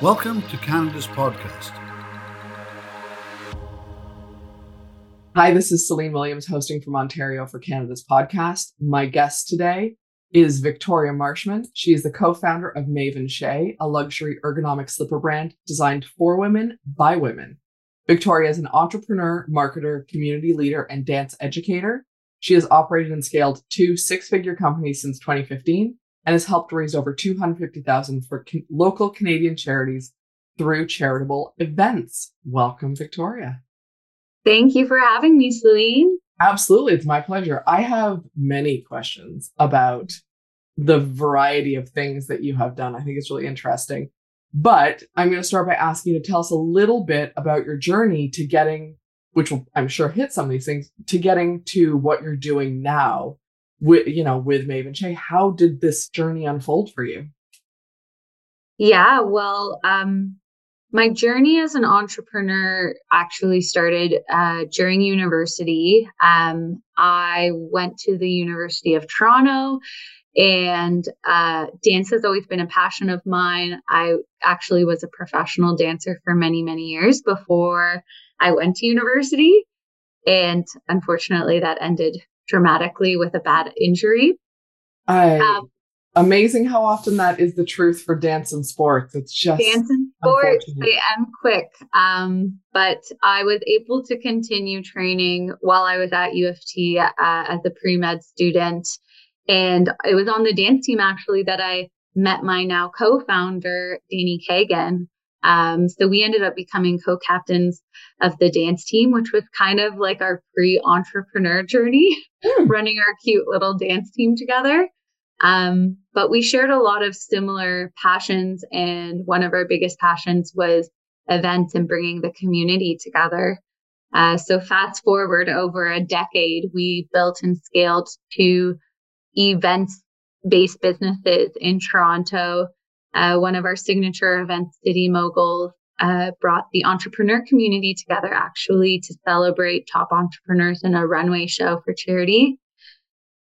Welcome to Canada's podcast. Hi, this is Celine Williams hosting from Ontario for Canada's podcast. My guest today is Victoria Marshman. She is the co founder of Mave & Chez, a luxury ergonomic slipper brand designed for women by women. Victoria is an entrepreneur, marketer, community leader, and dance educator. She has operated and scaled two six figure companies since 2015 and has helped raise over 250,000 for con- local Canadian charities through charitable events. Welcome, Victoria. Thank you for having me, Celine. Absolutely. It's my pleasure. I have many questions about the variety of things that you have done. I think it's really interesting. But I'm going to start by asking you to tell us a little bit about your journey to getting, which will, I'm sure, hit some of these things, to getting to what you're doing now with, you know, with Mave & Chez. How did this journey unfold for you? Yeah, well, um, my journey as an entrepreneur actually started uh, during university. Um, I went to the University of Toronto, and uh, dance has always been a passion of mine. I actually was a professional dancer for many, many years before I went to university. And unfortunately, that ended dramatically with a bad injury. I um, amazing how often that is the truth for dance and sports. It's just dance and sports, they end quick. Um, but I was able to continue training while I was at U of T uh, as a pre med student. And it was on the dance team actually that I met my now co founder, Danny Kagan. Um, so we ended up becoming co captains of the dance team, which was kind of like our pre entrepreneur journey, mm. running our cute little dance team together. Um, but we shared a lot of similar passions. And one of our biggest passions was events and bringing the community together. Uh, so fast forward over a decade, we built and scaled two events based businesses in Toronto. Uh, one of our signature events, City Moguls, uh, brought the entrepreneur community together actually to celebrate top entrepreneurs in a runway show for charity.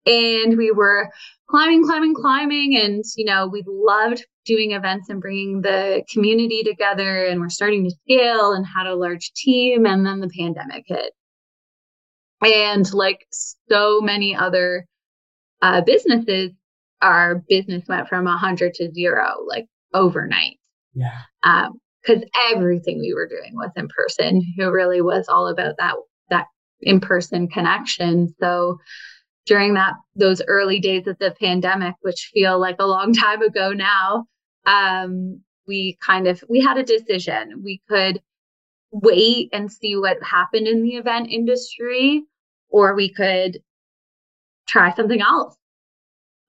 And we were climbing, climbing, climbing. And, you know, we loved doing events and bringing the community together. And we're starting to scale and had a large team. And then the pandemic hit. And like so many other uh, businesses, our business went from 100 to zero, like overnight. Yeah. Um, because everything we were doing was in person. It really was all about that that in person connection. So during that those early days of the pandemic, which feel like a long time ago now, um, we kind of we had a decision. We could wait and see what happened in the event industry, or we could try something else.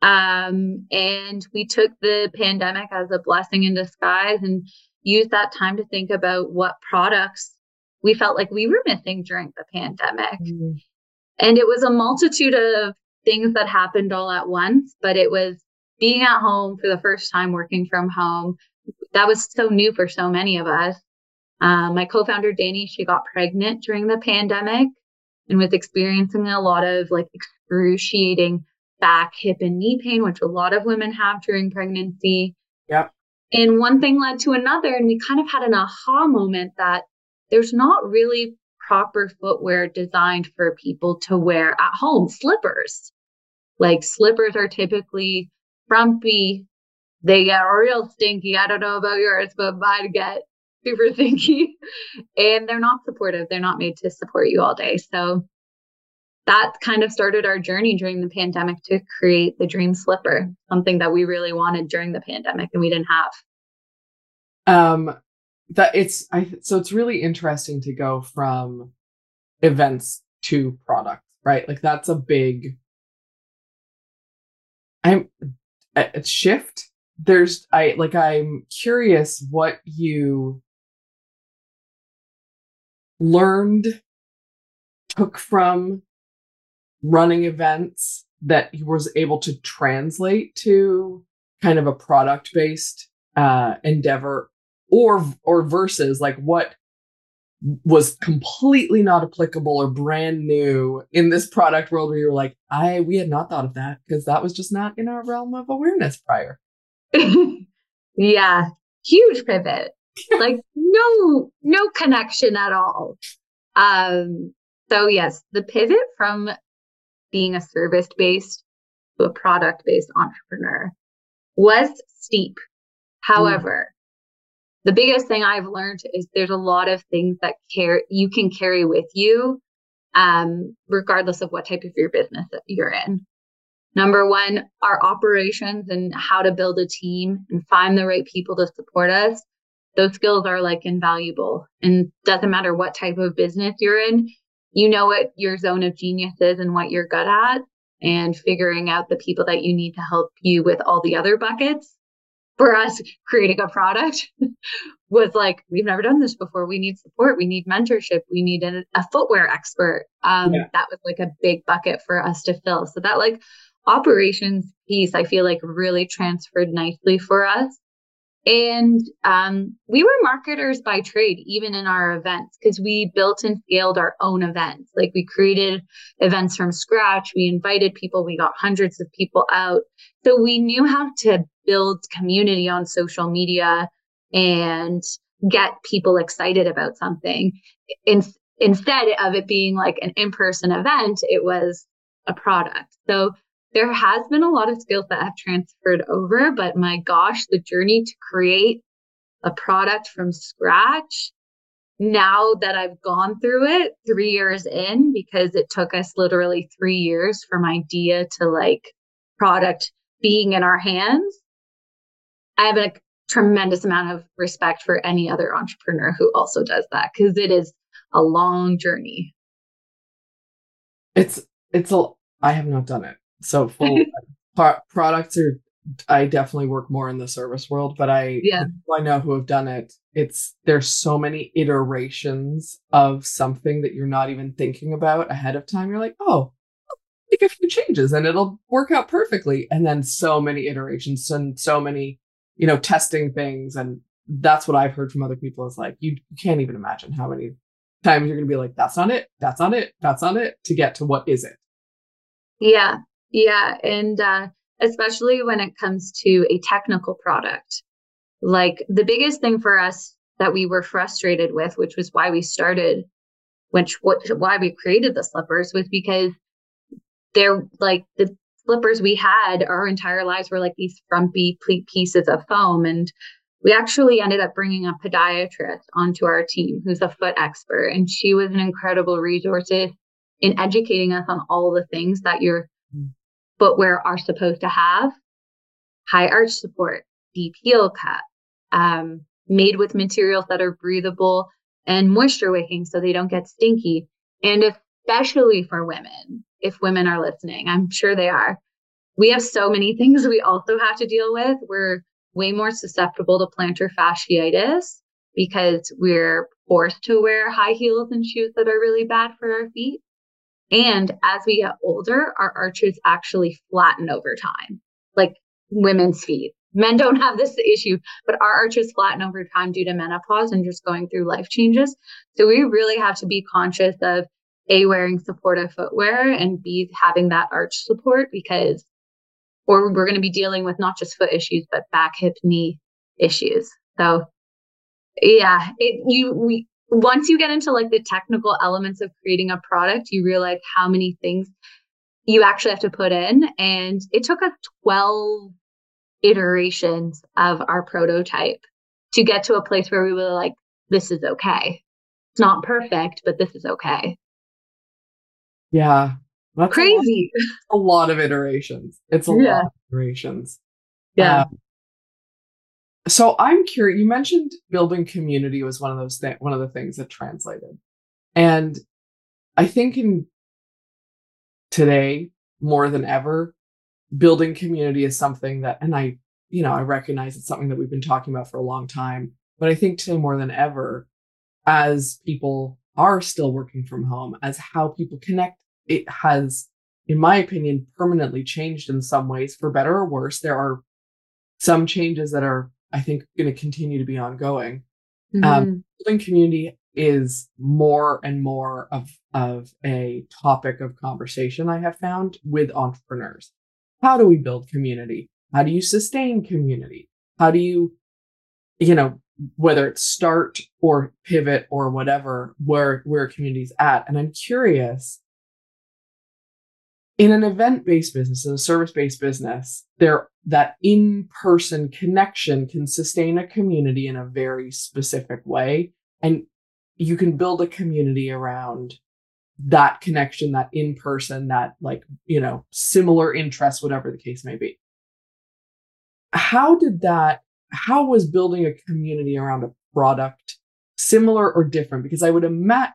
Um, and we took the pandemic as a blessing in disguise and used that time to think about what products we felt like we were missing during the pandemic. Mm-hmm. And it was a multitude of things that happened all at once, but it was being at home for the first time, working from home. That was so new for so many of us. Um, my co founder, Danny, she got pregnant during the pandemic and was experiencing a lot of like excruciating back, hip, and knee pain, which a lot of women have during pregnancy. Yep. And one thing led to another. And we kind of had an aha moment that there's not really proper footwear designed for people to wear at home, slippers. Like slippers are typically frumpy. They get real stinky. I don't know about yours, but mine get super stinky. and they're not supportive. They're not made to support you all day. So that kind of started our journey during the pandemic to create the dream slipper, something that we really wanted during the pandemic and we didn't have. Um that it's I so it's really interesting to go from events to product, right? Like that's a big I'm a shift. There's I like I'm curious what you learned took from running events that he was able to translate to kind of a product based uh, endeavor or or versus like what was completely not applicable or brand new in this product world where you're like i we had not thought of that because that was just not in our realm of awareness prior yeah huge pivot. like no, no connection at all. Um, so yes, the pivot from being a service based to a product based entrepreneur was steep. However, mm. the biggest thing I've learned is there's a lot of things that care you can carry with you, um, regardless of what type of your business you're in. Number one, our operations and how to build a team and find the right people to support us. Those skills are like invaluable and doesn't matter what type of business you're in. You know what your zone of genius is and what you're good at and figuring out the people that you need to help you with all the other buckets. For us, creating a product was like, we've never done this before. We need support. We need mentorship. We need a, a footwear expert. Um, yeah. That was like a big bucket for us to fill. So that like operations piece, I feel like really transferred nicely for us. And um, we were marketers by trade, even in our events, because we built and scaled our own events. Like we created events from scratch. We invited people. We got hundreds of people out. So we knew how to build community on social media and get people excited about something. In, instead of it being like an in person event, it was a product. So there has been a lot of skills that have transferred over, but my gosh, the journey to create a product from scratch now that I've gone through it three years in, because it took us literally three years from idea to like product being in our hands, I have a tremendous amount of respect for any other entrepreneur who also does that because it is a long journey. It's, it's a, I have not done it. So full products are I definitely work more in the service world, but I yeah. I know who have done it. It's there's so many iterations of something that you're not even thinking about ahead of time. You're like, oh, make a few changes and it'll work out perfectly. And then so many iterations and so many, you know, testing things. And that's what I've heard from other people is like, you, you can't even imagine how many times you're gonna be like, that's not it, that's not it, that's not it, to get to what is it. Yeah. Yeah. And uh, especially when it comes to a technical product. Like the biggest thing for us that we were frustrated with, which was why we started, which what why we created the slippers was because they're like the slippers we had our entire lives were like these frumpy pieces of foam and we actually ended up bringing a podiatrist onto our team who's a foot expert and she was an incredible resource in educating us on all the things that your footwear are supposed to have high arch support, deep heel cut, um, made with materials that are breathable and moisture wicking so they don't get stinky. And especially for women, if women are listening, I'm sure they are. We have so many things we also have to deal with. We're way more susceptible to plantar fasciitis because we're forced to wear high heels and shoes that are really bad for our feet. And as we get older, our arches actually flatten over time, like women's feet. Men don't have this issue, but our arches flatten over time due to menopause and just going through life changes. So we really have to be conscious of A, wearing supportive footwear and B, having that arch support because, or we're going to be dealing with not just foot issues, but back, hip, knee issues. So yeah, it, you, we, once you get into like the technical elements of creating a product, you realize how many things you actually have to put in. And it took us 12 iterations of our prototype to get to a place where we were like, this is okay. It's not perfect, but this is okay. Yeah. That's crazy. A lot, a lot, of iterations. It's a yeah. lot of iterations. Yeah. Um, so I'm curious. You mentioned building community was one of those things, one of the things that translated, and I think in today more than ever, building community is something that, and I, you know, I recognize it's something that we've been talking about for a long time. But I think today more than ever, as people are still working from home, as how people connect, it has, in my opinion, permanently changed in some ways, for better or worse. There are some changes that are I think going to continue to be ongoing. Um, mm-hmm. Um, building community is more and more of of a topic of conversation I have found with entrepreneurs. How do we build community? How do you sustain community? How do you you know, whether it's start or pivot or whatever, where where community's at. And I'm curious, in an event-based business, in a service-based business, there that in-person connection can sustain a community in a very specific way. And you can build a community around that connection, that in person, that like, you know, similar interests, whatever the case may be. How did that how was building a community around a product similar or different? Because I would imagine,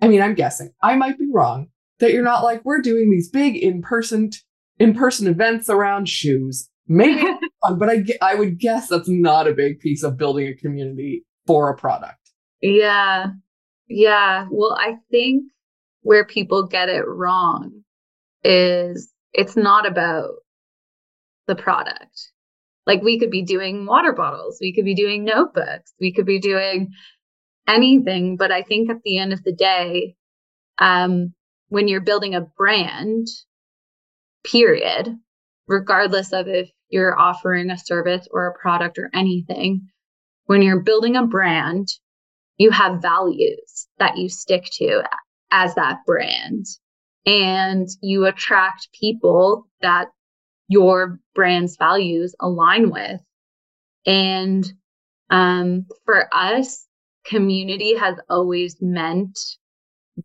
I mean, I'm guessing, I might be wrong, that you're not like, we're doing these big in person, in person events around shoes. Maybe, but I, I would guess that's not a big piece of building a community for a product. Yeah. Yeah. Well, I think where people get it wrong is it's not about the product. Like we could be doing water bottles, we could be doing notebooks, we could be doing anything. But I think at the end of the day, um, when you're building a brand, period, regardless of if you're offering a service or a product or anything, when you're building a brand, you have values that you stick to as that brand. And you attract people that your brand's values align with. And um, for us, community has always meant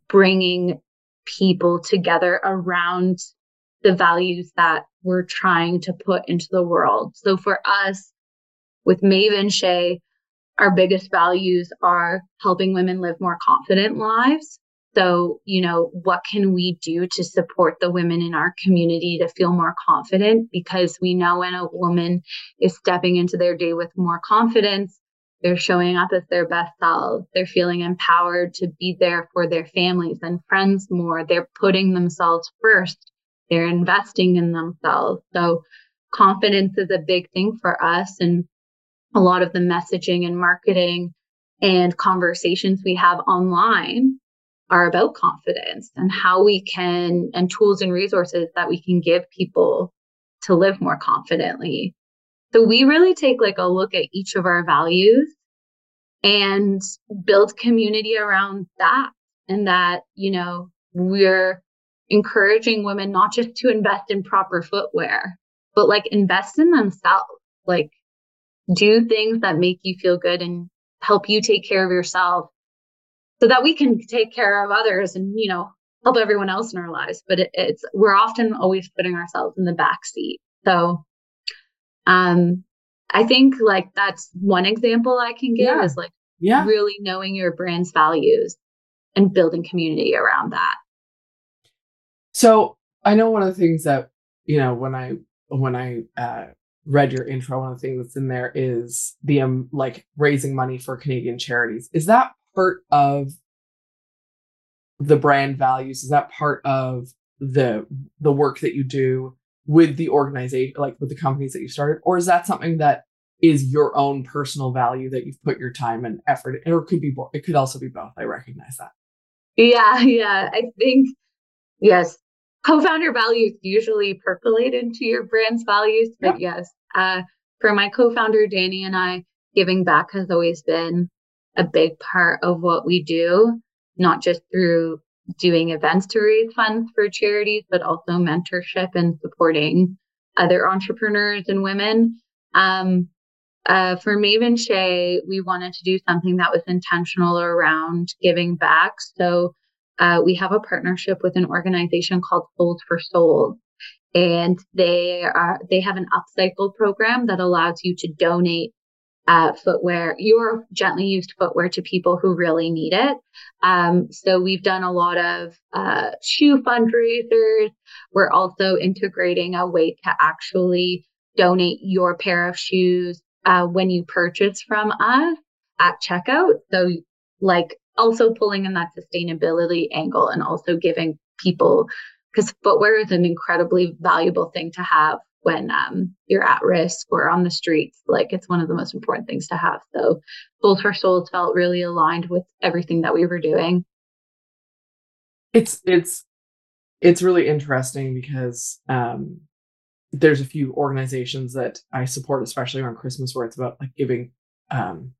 bringing people together around the values that we're trying to put into the world. So for us, with Mave & Chez, our biggest values are helping women live more confident lives, so, you know, what can we do to support the women in our community to feel more confident? Because we know when a woman is stepping into their day with more confidence, they're showing up as their best selves. They're feeling empowered to be there for their families and friends more. They're putting themselves first. They're investing in themselves. So, confidence is a big thing for us. And a lot of the messaging and marketing and conversations we have online are about confidence and how we can, and tools and resources that we can give people to live more confidently. So we really take like a look at each of our values and build community around that. And that, you know, we're encouraging women not just to invest in proper footwear, but like invest in themselves. Like do things that make you feel good and help you take care of yourself so that we can take care of others and you know help everyone else in our lives but it, it's we're often always putting ourselves in the back seat so um i think like that's one example i can give yeah. is like yeah really knowing your brand's values and building community around that so i know one of the things that you know when i when i uh read your intro one of the things that's in there is the um like raising money for canadian charities is that part of the brand values? Is that part of the the work that you do with the organization, like with the companies that you started, or is that something that is your own personal value that you've put your time and effort, in, or it could be both. It could also be both. I recognize that. Yeah, yeah. I think yes, co-founder values usually percolate into your brand's values, but yeah. yes, uh, for my co-founder Danny and I, giving back has always been a big part of what we do, not just through doing events to raise funds for charities, but also mentorship and supporting other entrepreneurs and women. Um, uh, for Mave & Chez, we wanted to do something that was intentional around giving back. So uh, we have a partnership with an organization called Soles for Souls, and they are they have an upcycle program that allows you to donate uh, footwear, your gently used footwear to people who really need it. Um, so we've done a lot of uh, shoe fundraisers. We're also integrating a way to actually donate your pair of shoes uh, when you purchase from us at checkout. So, like, also pulling in that sustainability angle and also giving people because footwear is an incredibly valuable thing to have when um, you're at risk or on the streets. Like it's one of the most important things to have. So Soles for Souls felt really aligned with everything that we were doing. It's it's it's really interesting because um, there's a few organizations that I support, especially around Christmas, where it's about like giving um,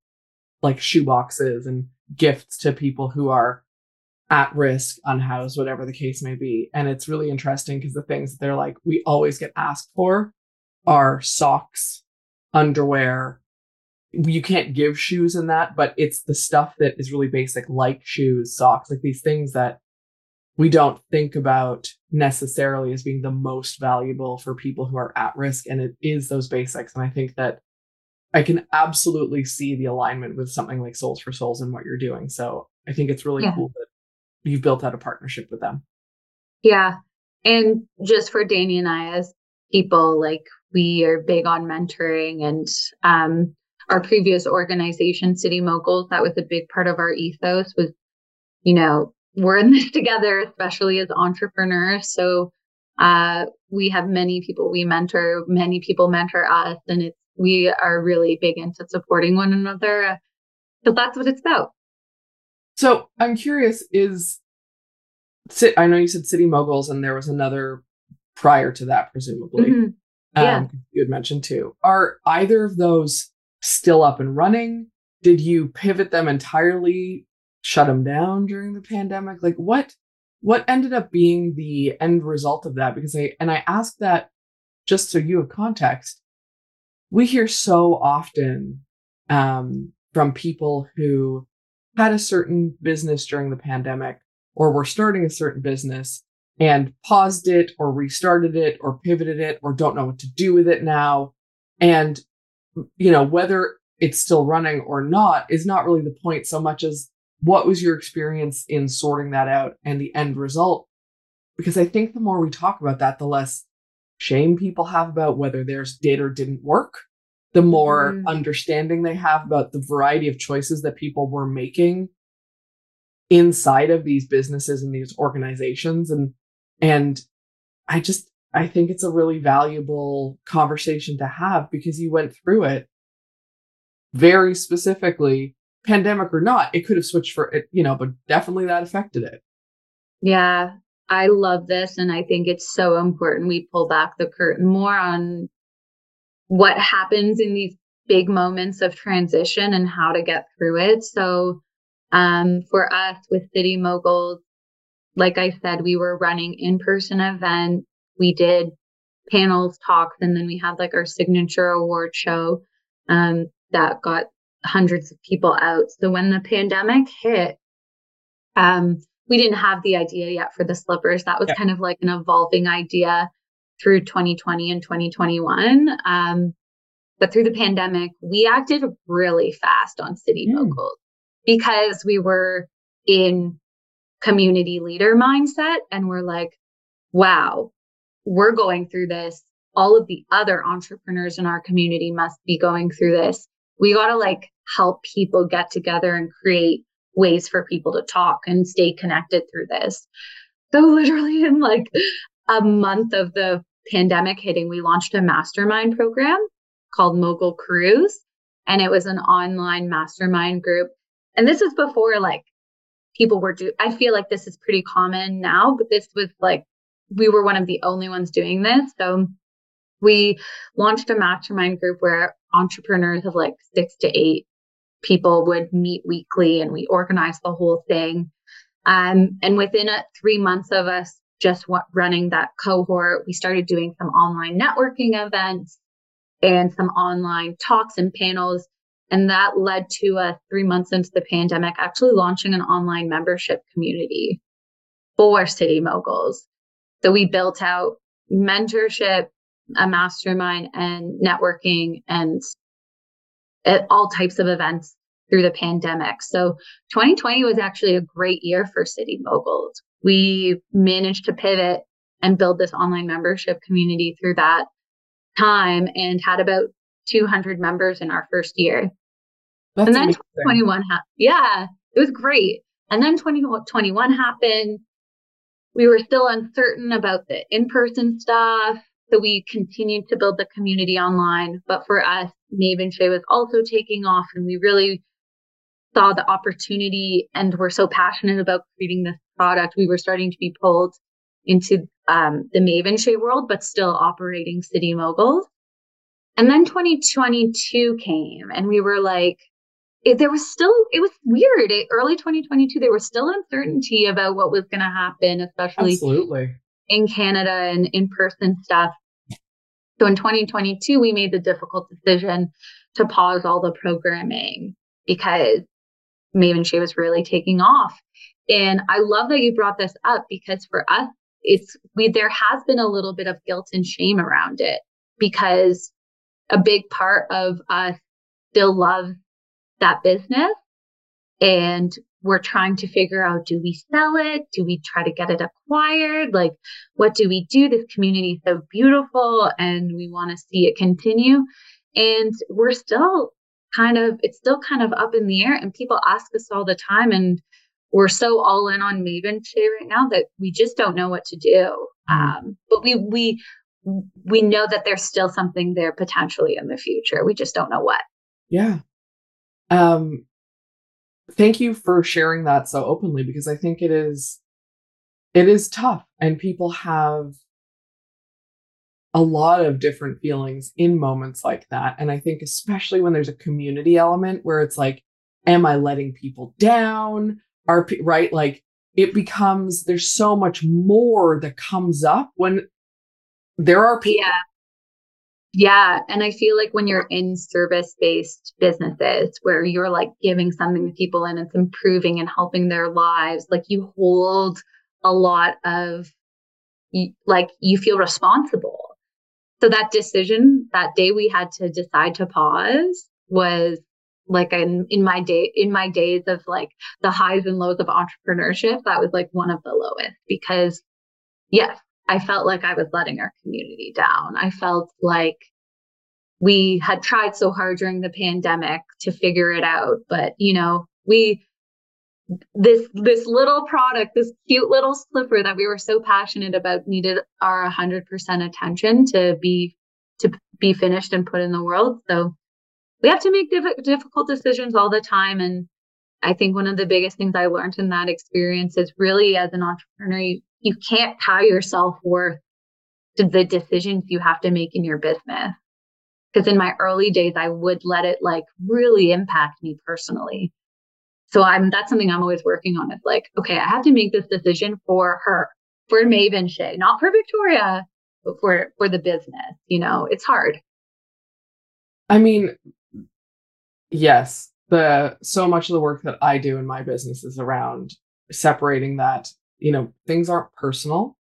like shoe boxes and gifts to people who are at risk, unhoused, whatever the case may be. And it's really interesting because the things that they're like, we always get asked for are socks, underwear. You can't give shoes in that, but it's the stuff that is really basic, like shoes, socks, like these things that we don't think about necessarily as being the most valuable for people who are at risk. And it is those basics. And I think that I can absolutely see the alignment with something like Soles for Souls and what you're doing. So I think it's really yeah. cool that you've built out a partnership with them. Yeah. And just for Danny and I as people, like we are big on mentoring and um our previous organization, City Moguls, that was a big part of our ethos was, you know, we're in this together, especially as entrepreneurs. So uh, we have many people we mentor, many people mentor us, and it's we are really big into supporting one another. So that's what it's about. So I'm curious, is I know you said City Moguls, and there was another prior to that, presumably. Mm-hmm. Yeah. Um, you had mentioned too. Are either of those still up and running? Did you pivot them entirely shut them down during the pandemic? Like what what ended up being the end result of that? Because I and I ask that just so you have context. We hear so often um, from people who had a certain business during the pandemic or were starting a certain business and paused it or restarted it or pivoted it or don't know what to do with it now. And, you know, whether it's still running or not is not really the point so much as what was your experience in sorting that out and the end result? Because I think the more we talk about that, the less shame people have about whether theirs did or didn't work, the more mm. understanding they have about the variety of choices that people were making inside of these businesses and these organizations. And, and I just, I think it's a really valuable conversation to have because you went through it very specifically pandemic or not, it could have switched for it, you know, but definitely that affected it. Yeah, I love this. And I think it's so important we pull back the curtain more on what happens in these big moments of transition and how to get through it. So, um, for us with City Moguls, like I said, we were running in person events. We did panels, talks, and then we had like our signature award show um, that got hundreds of people out. So when the pandemic hit, um, we didn't have the idea yet for the slippers. That was yeah. kind of like an evolving idea through 2020 and 2021. Um, but through the pandemic, we acted really fast on City mm. Moguls because we were in community leader mindset and we're like, wow, we're going through this. All of the other entrepreneurs in our community must be going through this. We got to like help people get together and create ways for people to talk and stay connected through this. So literally in like a month of the pandemic hitting, we launched a mastermind program called Mogul Cruise. And it was an online mastermind group. And this was before like people were do I feel like this is pretty common now, but this was like we were one of the only ones doing this. So we launched a mastermind group where entrepreneurs of like six to eight people would meet weekly and we organized the whole thing. Um, and within a, three months of us just running that cohort, we started doing some online networking events and some online talks and panels. And that led to us three months into the pandemic actually launching an online membership community for City Moguls. So we built out mentorship, a mastermind, and networking and all types of events through the pandemic. So 2020 was actually a great year for City Moguls. We managed to pivot and build this online membership community through that time and had about 200 members in our first year. That's and then 2021 happened. Yeah, it was great. And then 2021 happened. We were still uncertain about the in person stuff. So we continued to build the community online. But for us, Mave & Chez was also taking off, and we really saw the opportunity and were so passionate about creating this product. We were starting to be pulled into um, the Mave & Chez world, but still operating City Moguls. And then 2022 came and we were like, it, there was still, it was weird. It, early 2022, there was still uncertainty about what was going to happen, especially Absolutely. in Canada and in person stuff. So in 2022, we made the difficult decision to pause all the programming because Mave & Chez was really taking off. And I love that you brought this up because for us, it's we there has been a little bit of guilt and shame around it because a big part of us still loves that business and we're trying to figure out do we sell it? Do we try to get it acquired? Like what do we do? This community is so beautiful and we want to see it continue. And we're still kind of it's still kind of up in the air and people ask us all the time and we're so all in on Mave & Chez right now that we just don't know what to do. Mm-hmm. Um, but we we we know that there's still something there potentially in the future. We just don't know what. Yeah. Um thank you for sharing that so openly because I think it is it is tough and people have a lot of different feelings in moments like that and I think especially when there's a community element where it's like am I letting people down? Are right like it becomes there's so much more that comes up when there are people. Yeah. Yeah. And I feel like when you're in service based businesses where you're like giving something to people and it's improving and helping their lives, like you hold a lot of, like, you feel responsible. So that decision that day we had to decide to pause was like in, in my day in my days of like the highs and lows of entrepreneurship that was like one of the lowest because yes I felt like I was letting our community down. I felt like we had tried so hard during the pandemic to figure it out, but you know, we this this little product, this cute little slipper that we were so passionate about needed our 100% attention to be to be finished and put in the world. So we have to make diff- difficult decisions all the time and I think one of the biggest things I learned in that experience is really as an entrepreneur, you, you can't tie your self worth to the decisions you have to make in your business. Because in my early days, I would let it like really impact me personally. So I'm that's something I'm always working on. It's like, okay, I have to make this decision for her, for Mave & Chez, not for Victoria, but for for the business. You know, it's hard. I mean, yes, the so much of the work that I do in my business is around separating that you know, things aren't personal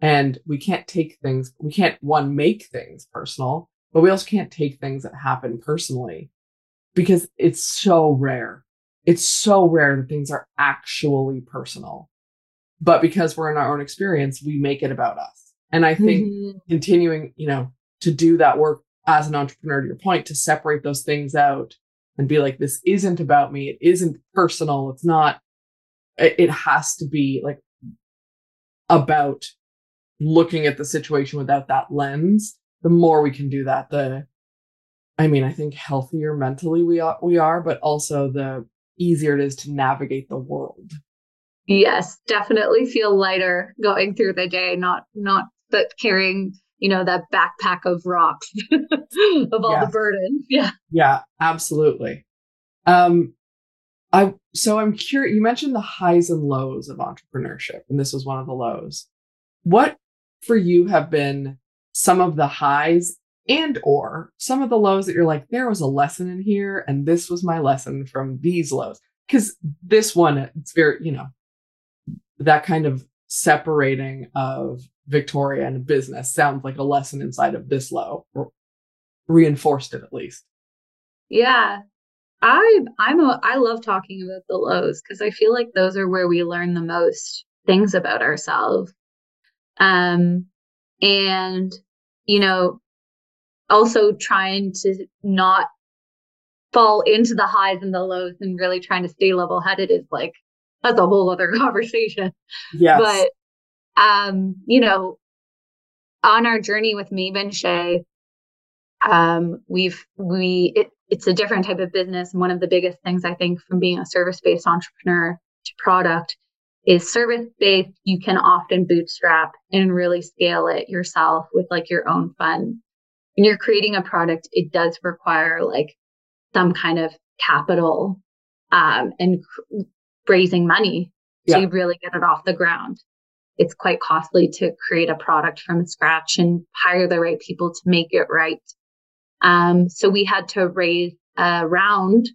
and we can't take things, we can't one make things personal, but we also can't take things that happen personally because it's so rare. It's so rare that things are actually personal. But because we're in our own experience, we make it about us. And I think mm-hmm. continuing, you know, to do that work as an entrepreneur, to your point, to separate those things out and be like, this isn't about me. It isn't personal. It's not, it, has to be like about looking at the situation without that lens, the more we can do that, the I mean, I think healthier mentally we are, we are, but also the easier it is to navigate the world. Yes, definitely feel lighter going through the day, not not that carrying, you know, that backpack of rocks of all the burden. Yeah. Yeah, absolutely. Um I so I'm curious. You mentioned the highs and lows of entrepreneurship, and this was one of the lows. What for you have been some of the highs and or some of the lows that you're like, there was a lesson in here, and this was my lesson from these lows. Because this one, it's very, you know, that kind of separating of Victoria and business sounds like a lesson inside of this low, or reinforced it at least. Yeah, I I'm a I love talking about the lows because I feel like those are where we learn the most things about ourselves. Um and you know also trying to not fall into the highs and the lows and really trying to stay level headed is like that's a whole other conversation. Yes. But um you know on our journey with Mave & Chez um we've we it it's a different type of business. And one of the biggest things I think from being a service based entrepreneur to product is service based. You can often bootstrap and really scale it yourself with like your own fund. when you're creating a product, it does require like some kind of capital um, and raising money to really get it off the ground. It's quite costly to create a product from scratch and hire the right people to make it right. Um, so we had to raise a round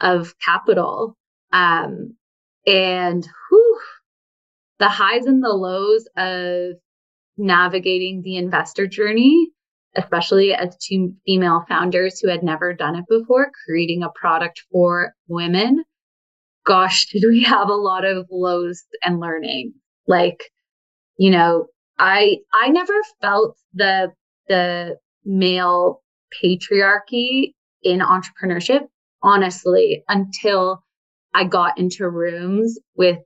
of capital. Um, and whew, the highs and the lows of navigating the investor journey especially as two female founders who had never done it before, creating a product for women. Gosh, did we have a lot of lows and learning. Like, you know, I I never felt the the male patriarchy in entrepreneurship, honestly, until I got into rooms with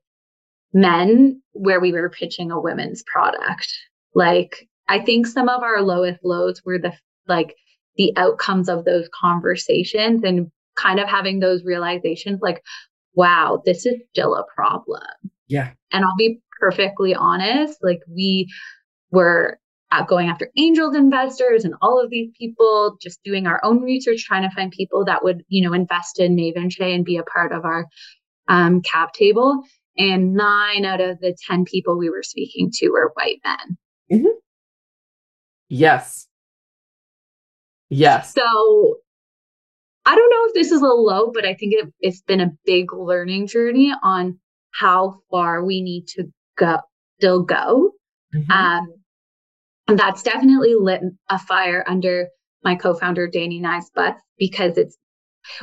men where we were pitching a women's product. Like I think some of our lowest lows were the like the outcomes of those conversations and kind of having those realizations like, wow, this is still a problem. Yeah. And I'll be perfectly honest, like we were going after angels investors and all of these people, just doing our own research, trying to find people that would, you know, invest in Mave & Chez and be a part of our um, cap table. And nine out of the 10 people we were speaking to were white men. Mm-hmm. Yes. Yes. So I don't know if this is a low, but I think it, it's been a big learning journey on how far we need to go, still go. Mm-hmm. Um, and that's definitely lit a fire under my co-founder Danny Nice Butts because it's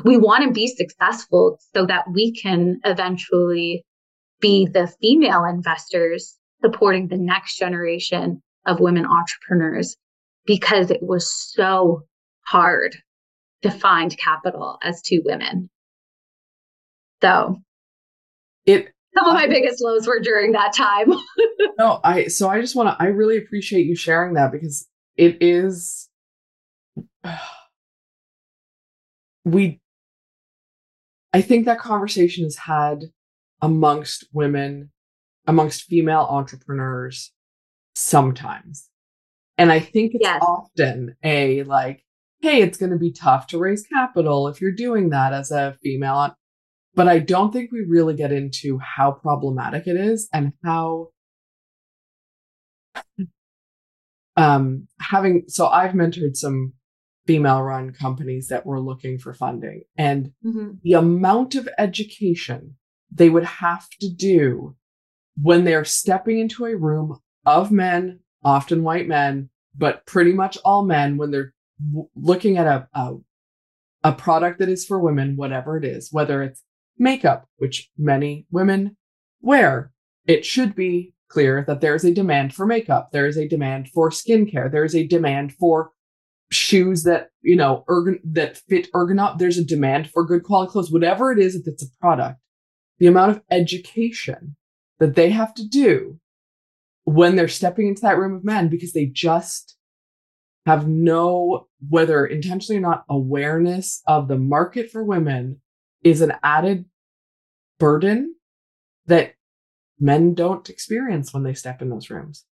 we want to be successful so that we can eventually be the female investors supporting the next generation of women entrepreneurs because it was so hard to find capital as two women. So it some of my biggest lows were during that time. no, I so I just want to I really appreciate you sharing that because it is we I think that conversation is had amongst women, amongst female entrepreneurs sometimes. And I think it's yes. often a like, hey, it's going to be tough to raise capital if you're doing that as a female. But I don't think we really get into how problematic it is and how um having so I've mentored some female run companies that were looking for funding and mm-hmm. the amount of education they would have to do when they're stepping into a room of men, often white men, but pretty much all men, when they're looking at a, a a product that is for women, whatever it is, whether it's makeup, which many women wear, it should be clear that there is a demand for makeup. There is a demand for skincare. There is a demand for shoes that, you know, ergon- that fit ergonomic. There's a demand for good quality clothes, whatever it is, if it's a product, the amount of education that they have to do when they're stepping into that room of men because they just have no, whether intentionally or not, awareness of the market for women is an added burden that men don't experience when they step in those rooms.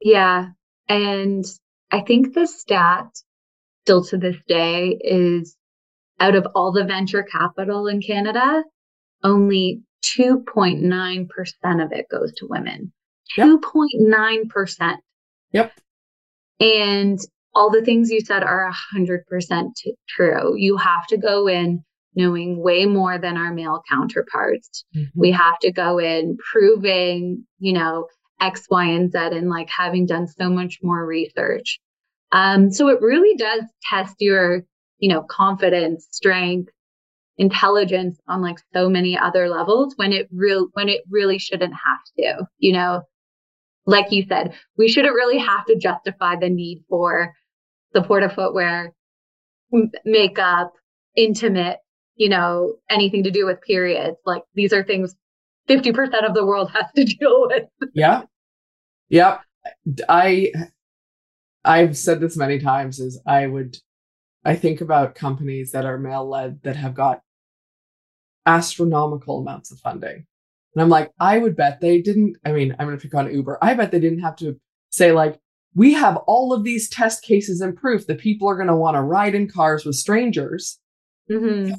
Yeah. And I think the stat still to this day is out of all the venture capital in Canada, only 2.9% of it goes to women. 2.9%. Yep. And all the things you said are 100% true. You have to go in knowing way more than our male counterparts. Mm-hmm. We have to go in proving, you know, X, Y, and Z and like having done so much more research. Um, so it really does test your, you know, confidence, strength, intelligence on like so many other levels when it real when it really shouldn't have to, you know like you said, we shouldn't really have to justify the need for supportive footwear, makeup, intimate, you know, anything to do with periods. Like these are things 50% of the world has to deal with. yeah. Yeah. I I've said this many times is I would I think about companies that are male led that have got astronomical amounts of funding. And I'm like, I would bet they didn't. I mean, I'm going to pick on Uber. I bet they didn't have to say, like, we have all of these test cases and proof that people are going to want to ride in cars with strangers. Mhm.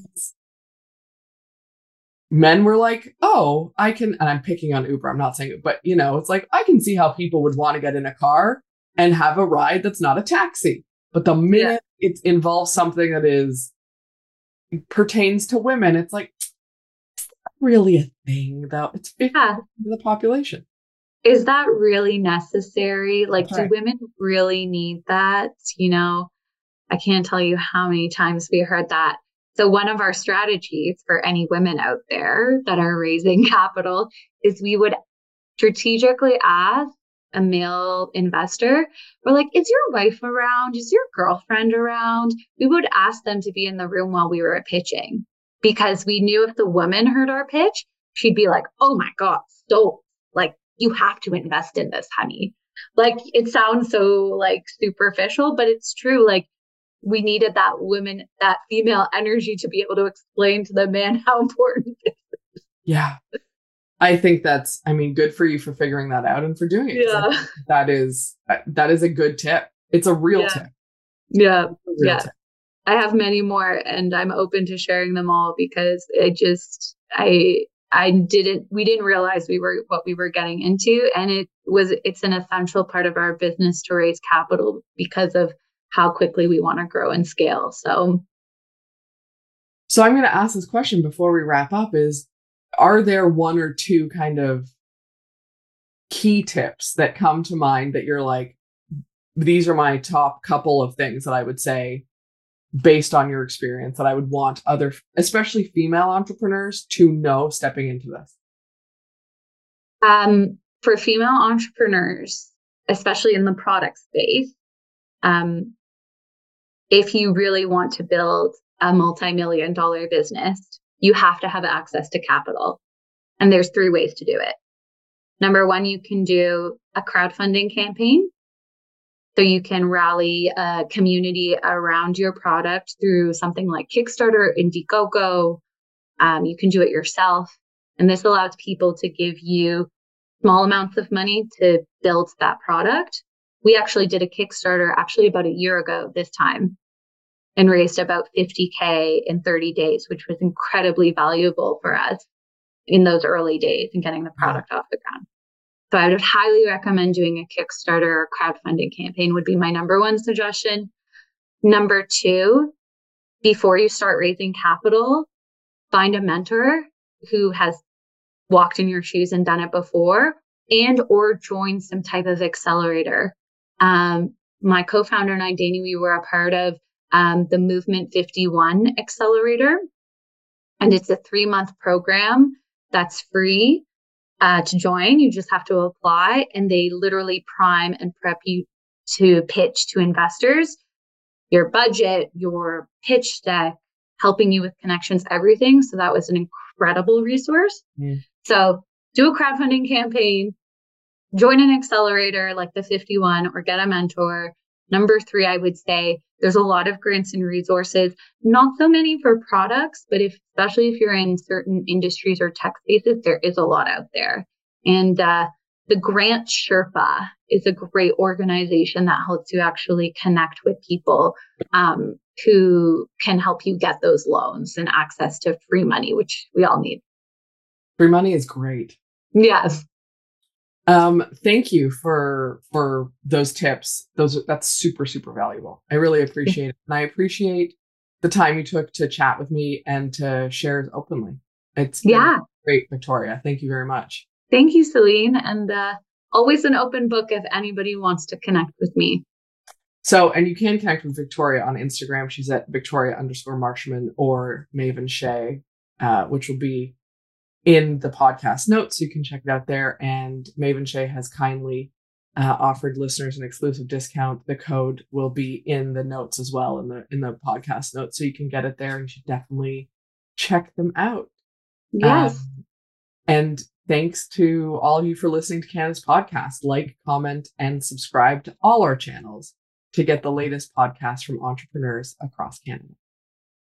Men were like, oh, I can, and I'm picking on Uber. I'm not saying it, but you know, it's like, I can see how people would want to get in a car and have a ride that's not a taxi. But the minute it involves something that is pertains to women, it's like, really a thing though. It's 50% Yeah. of the population. Is that really necessary? Like, That's do women really need that? You know, I can't tell you how many times we heard that. So, one of our strategies for any women out there that are raising capital is we would strategically ask a male investor, we're like, is your wife around? Is your girlfriend around? We would ask them to be in the room while we were pitching because we knew if the woman heard our pitch, she'd be like, oh my God, so like, you have to invest in this, honey. Like, it sounds so like superficial, but it's true. Like, we needed that woman, that female energy to be able to explain to the man how important it Yeah. I think that's, I mean, good for you for figuring that out and for doing it. Yeah. that is, that is a good tip. It's a real Yeah. tip. Yeah. Real Yeah. tip. I have many more and I'm open to sharing them all because I just I I didn't we didn't realize we were what we were getting into and it was it's an essential part of our business to raise capital because of how quickly we want to grow and scale. So So I'm going to ask this question before we wrap up is are there one or two kind of key tips that come to mind that you're like these are my top couple of things that I would say based on your experience that I would want other especially female entrepreneurs to know stepping into this. um for female entrepreneurs, especially in the product space, um if you really want to build a multi-million dollar business, you have to have access to capital. And there's three ways to do it. Number one, you can do a crowdfunding campaign. So you can rally a community around your product through something like Kickstarter, Indiegogo. Um, you can do it yourself. And this allows people to give you small amounts of money to build that product. We actually did a Kickstarter actually about a year ago this time and raised about 50K in 30 days, which was incredibly valuable for us in those early days and getting the product off the ground. So I would highly recommend doing a Kickstarter or crowdfunding campaign would be my number one suggestion. Number two, before you start raising capital, find a mentor who has walked in your shoes and done it before and or join some type of accelerator. Um, my co-founder and I, Danny, we were a part of um, the Movement 51 Accelerator. And it's a three month program that's free uh, to join. You just have to apply, and they literally prime and prep you to pitch to investors your budget, your pitch deck, helping you with connections, everything. So that was an incredible resource. So do a crowdfunding campaign, join an accelerator like the 51 or get a mentor. Number three, I would say there's a lot of grants and resources, not so many for products, but if, especially if you're in certain industries or tech spaces, there is a lot out there. And uh, the Grant Sherpa is a great organization that helps you actually connect with people um, who can help you get those loans and access to free money, which we all need. Free money is great. Yes. Um, thank you for for those tips. Those that's super super valuable. I really appreciate it, and I appreciate the time you took to chat with me and to share openly. It's Yeah. great, Victoria. Thank you very much. Thank you, Celine. And uh, always an open book if anybody wants to connect with me. So, and you can connect with Victoria on Instagram. She's at Victoria underscore Marshman or Mave & Chez, uh, which will be in the podcast notes. You can check it out there. And Mave & Chez has kindly uh, offered listeners an exclusive discount. The code will be in the notes as well in the in the podcast notes, so you can get it there. And you should definitely check them out. Yes. Um, and thanks to all of you for listening to Canada's podcast. Like, comment, and subscribe to all our channels to get the latest podcasts from entrepreneurs across Canada.